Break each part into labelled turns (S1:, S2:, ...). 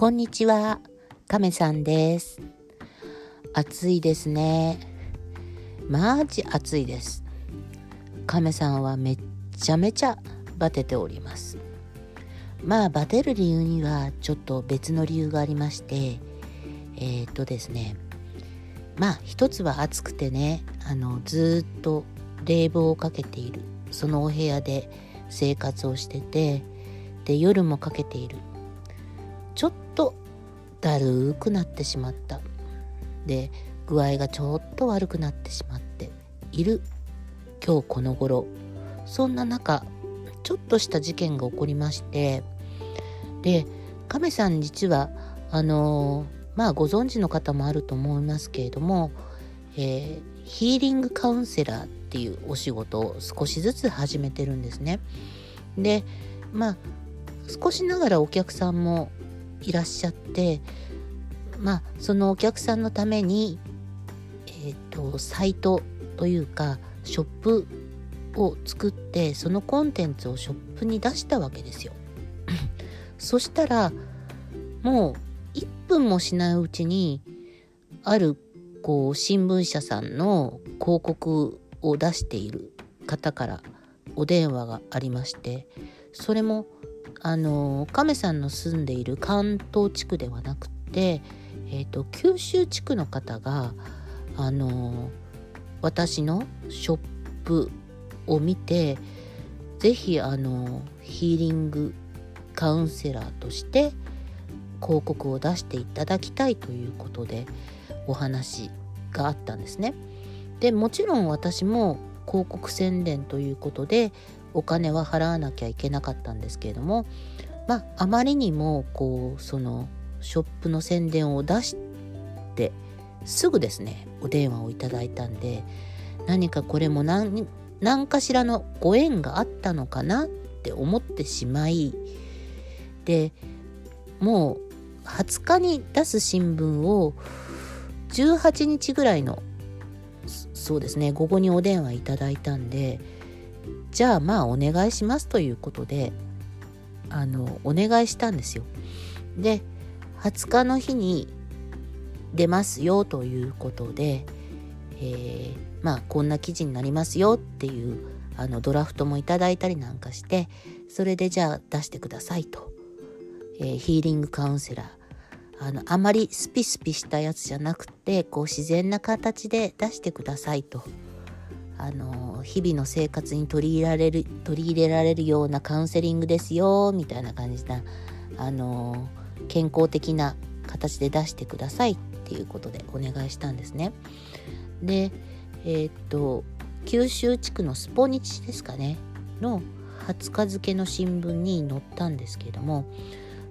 S1: こんにちは、亀さんです。暑いですね。マジ暑いです。亀さんはめっちゃめちゃバテております。まあバテる理由にはちょっと別の理由がありまして、えー、っとですね、まあ一つは暑くてね、あのずっと冷房をかけている、そのお部屋で生活をしてて、で夜もかけているだるくなってしまった。で具合がちょっと悪くなってしまっている。今日この頃。そんな中ちょっとした事件が起こりましてで亀さん実はあのまあご存知の方もあると思いますけれども、えー、ヒーリングカウンセラーっていうお仕事を少しずつ始めてるんですね。でまあ少しながらお客さんもいらっしゃってまあそのお客さんのためにえっ、ー、とサイトというかショップを作ってそのコンテンツをショップに出したわけですよ。そしたらもう1分もしないうちにあるこう新聞社さんの広告を出している方からお電話がありましてそれもあの亀さんの住んでいる関東地区ではなくて、えーと、九州地区の方があの私のショップを見て是非あのヒーリングカウンセラーとして広告を出していただきたいということでお話があったんですね。でもちろん私も広告宣伝ということでお金は払わなきゃいけなかったんですけれどもまああまりにもこうそのショップの宣伝を出してすぐですねお電話をいただいたんで何かこれも何何かしらのご縁があったのかなって思ってしまいでもう20日に出す新聞を18日ぐらいのそうですね午後にお電話いただいたんでじゃあまあお願いしますということであのお願いしたんですよ。で20日の日に出ますよということで、えー、まあこんな記事になりますよっていうあのドラフトもいただいたりなんかしてそれでじゃあ出してくださいと、えー、ヒーリングカウンセラー。あのあまりスピスピしたやつじゃなくてこう自然な形で出してくださいと。あの日々の生活に取り入れられる取り入れられるようなカウンセリングですよみたいな感じなあの健康的な形で出してくださいっていうことでお願いしたんですね。でえー、っと九州地区のスポニチですかねの20日付の新聞に載ったんですけれども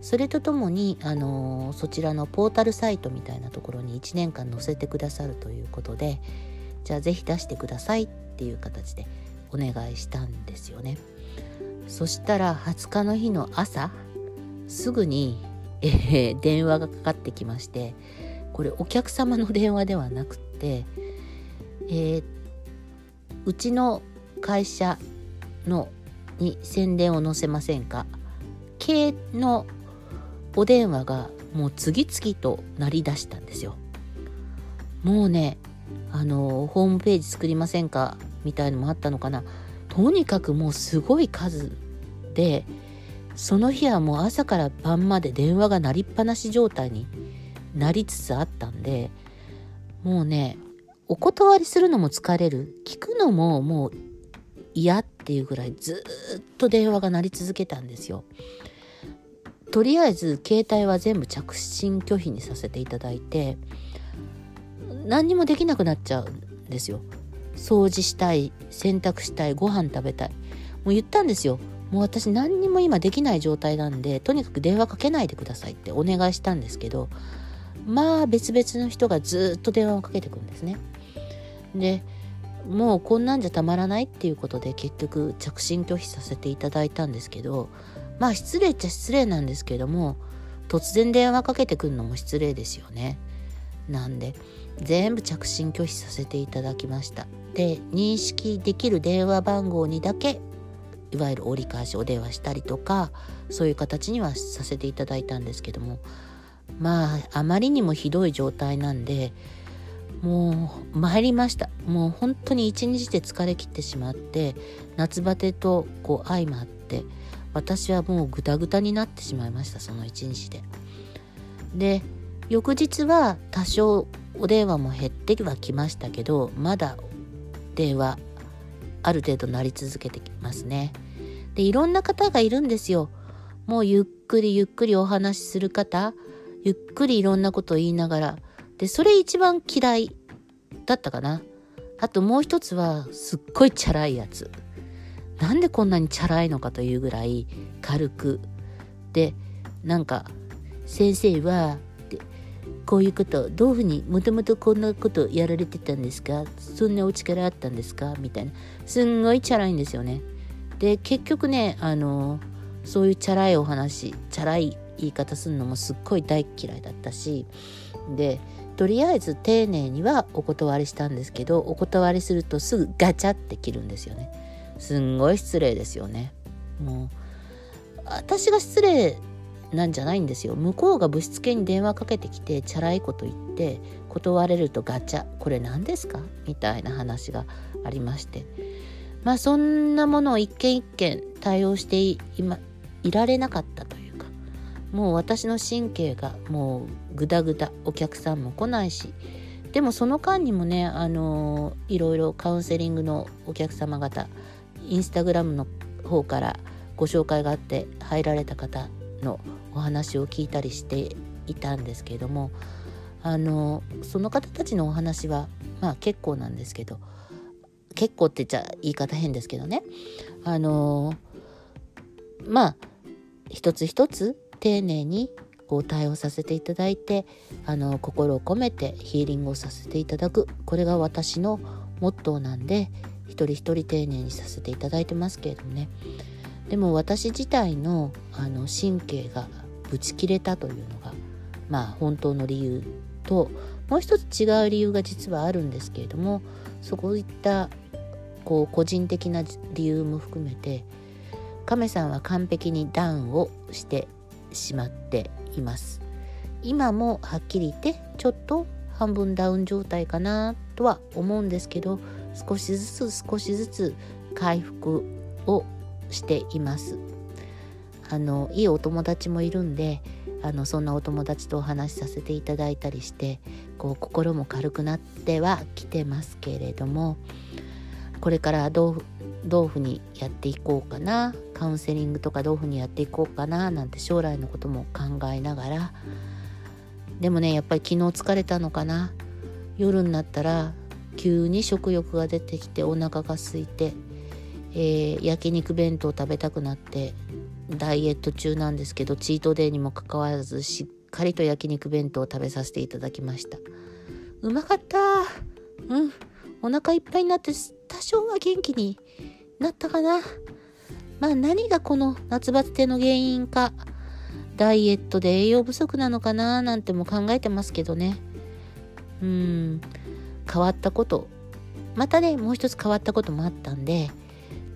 S1: それとともに、あのそちらのポータルサイトみたいなところに1年間載せてくださるということで、じゃあぜひ出してくださいっていう形でお願いしたんですよね。そしたら20日の日の朝すぐに、えー、電話がかかってきましてこれお客様の電話ではなくて、えー、うちの会社のに宣伝を載せませんか？系のお電話がもう次々と鳴り出したんですよ。もうねあのホームページ作りませんか？みたいのもあったのかな。とにかくもうすごい数でその日はもう朝から晩まで電話が鳴りっぱなし状態になりつつあったんでもうねお断りするのも疲れる。聞くのももう嫌っていうぐらいずっと電話が鳴り続けたんですよ。とりあえず携帯は全部着信拒否にさせていただいて何にもできなくなっちゃうんですよ。掃除したい洗濯したいご飯食べたい。もう言ったんですよ。もう私何にも今できない状態なんでとにかく電話かけないでくださいってお願いしたんですけどまあ別々の人がずっと電話をかけてくるんですね。でもうこんなんじゃたまらないっていうことで結局着信拒否させていただいたんですけどまあ失礼っちゃ失礼なんですけども突然電話かけてくるのも失礼ですよね。なんで全部着信拒否させていただきましたで認識できる電話番号にだけいわゆる折り返しお電話したりとかそういう形にはさせていただいたんですけどもまああまりにもひどい状態なんでもう参りましたもう本当に一日で疲れ切ってしまって夏バテとこう相まって私はもうグダグダになってしまいましたその一日で。で翌日は多少お電話も減ってはきましたけどまだ電話ある程度なり続けてきますね。でいろんな方がいるんですよ。もうゆっくりゆっくりお話しする方ゆっくりいろんなことを言いながらでそれ一番嫌いだったかな。あともう一つはすっごいチャラいやつ。なんでこんなにチャラいのかというぐらい軽くでなんか先生はこういうことどういうふうにもともとこんなことやられてたんですか？そんなお力あったんですか？みたいな。すんごいチャラいんですよね。で結局ねあのそういうチャラいお話チャラい言い方するのもすっごい大嫌いだったしでとりあえず丁寧にはお断りしたんですけどお断りするとすぐガチャって切るんですよね。すんごい失礼ですよね。もう私が失礼なんじゃないんですよ。向こうがぶしつけに電話かけてきてチャラいこと言って断れるとガチャ。これ何ですか？みたいな話がありまして。まあそんなものを一件一件対応していいられなかったというか。もう私の神経がもうグダグダ。お客さんも来ないし。でもその間にもねあのいろいろカウンセリングのお客様方インスタグラムの方からご紹介があって入られた方のお話を聞いたりしていたんですけれどもあのその方たちのお話はまあ結構なんですけど結構って言っちゃ言い方変ですけどね。あのまあ一つ一つ丁寧にこう対応させていただいてあの心を込めてヒーリングをさせていただく。これが私のモットーなんで一人一人丁寧にさせていただいてますけれどもね。でも私自体のあの神経がブチ切れたというのがまあ本当の理由ともう一つ違う理由が実はあるんですけれどもそういったこう個人的な理由も含めて亀さんは完璧にダウンをしてしまっています。今もはっきり言ってちょっと半分ダウン状態かなとは思うんですけど少しずつ少しずつ回復をしています。あのいいお友達もいるんであのそんなお友達とお話しさせていただいたりしてこう心も軽くなってはきてますけれどもこれからどうどうふうにやっていこうかなカウンセリングとかどういうふうにやっていこうかななんて将来のことも考えながらでもねやっぱり昨日疲れたのかな。夜になったら急に食欲が出てきてお腹が空いてえー、焼肉弁当食べたくなってダイエット中なんですけどチートデーにもかかわらずしっかりと焼肉弁当を食べさせていただきました。うまかった。うん。お腹いっぱいになって多少は元気になったかな。まあ何がこの夏バテの原因かダイエットで栄養不足なのかななんても考えてますけどね。うん。変わったこと。またねもう一つ変わったこともあったんで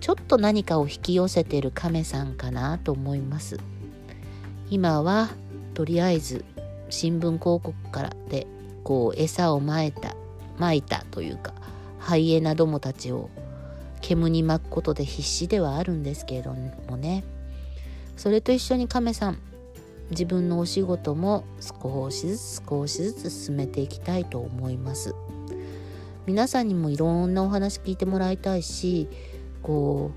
S1: ちょっと何かを引き寄せてる亀さんかなと思います。今はとりあえず新聞広告からでこう餌をまいたまいたというかハイエナどもたちを煙に巻くことで必死ではあるんですけれどもね。それと一緒に亀さん自分のお仕事も少しずつ少しずつ進めていきたいと思います。皆さんにもいろんなお話聞いてもらいたいしこ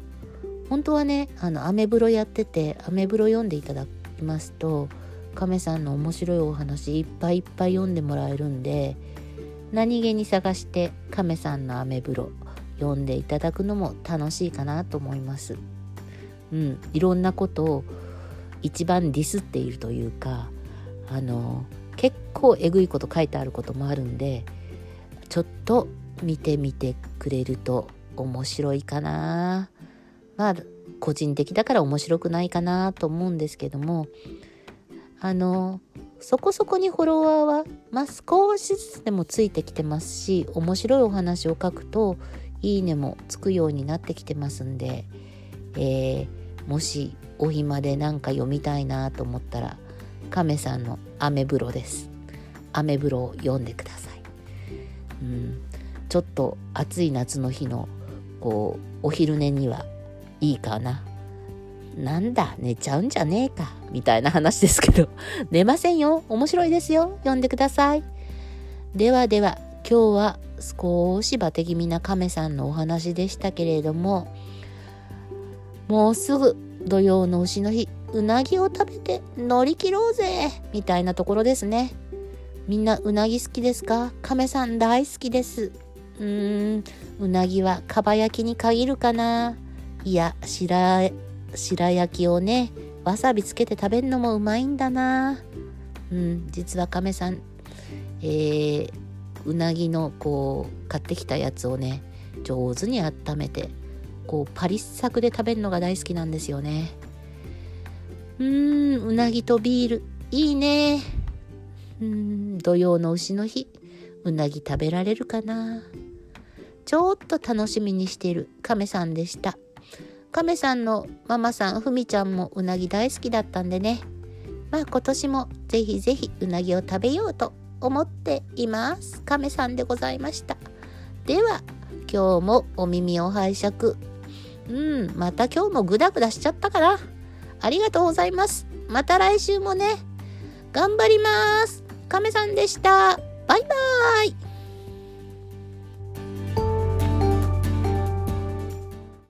S1: う本当はねあのアメブロやっててアメブロ読んでいただきますと亀さんの面白いお話いっぱいいっぱい読んでもらえるんで何気に探して亀さんのアメブロ読んでいただくのも楽しいかなと思います。うん、いろんなことを一番ディスっているというかあの結構えぐいこと書いてあることもあるんでちょっと見てみてくれると面白いかな。まあ個人的だから面白くないかなと思うんですけども。あのそこそこにフォロワーは、まあ、少しずつでもついてきてますし面白いお話を書くといいねもつくようになってきてますんで、えー、もしお暇で何か読みたいなと思ったら亀さんのアメブロです。アメブロを読んでください、うん、ちょっと暑い夏の日のこうお昼寝にはいいかな。なんだ寝ちゃうんじゃねえか。みたいな話ですけど。寝ませんよ。面白いですよ。読んでください。ではでは今日は少しバテ気味な亀さんのお話でしたけれどももうすぐ土曜の牛の日うなぎを食べて乗り切ろうぜ。みたいなところですね。みんなうなぎ好きですか？亀さん大好きです。うーんうなぎはかば焼きに限るかな。いや白白焼きをねわさびつけて食べるのもうまいんだな。うん実は亀さんえー、うなぎのこう買ってきたやつをね上手に温めてこうパリッサクで食べるのが大好きなんですよね。うーんうなぎとビール。いいね。うん土曜の牛の日。うなぎ食べられるかな？ちょっと楽しみにしている亀さんでした。亀さんのママさんふみちゃんもうなぎ大好きだったんでね。まあ今年もぜひぜひうなぎを食べようと思っています。亀さんでございました。では今日もお耳を拝借。うんまた今日もグダグダしちゃったかな。ありがとうございます。また来週もね。頑張ります。亀さんでした。バイバーイ。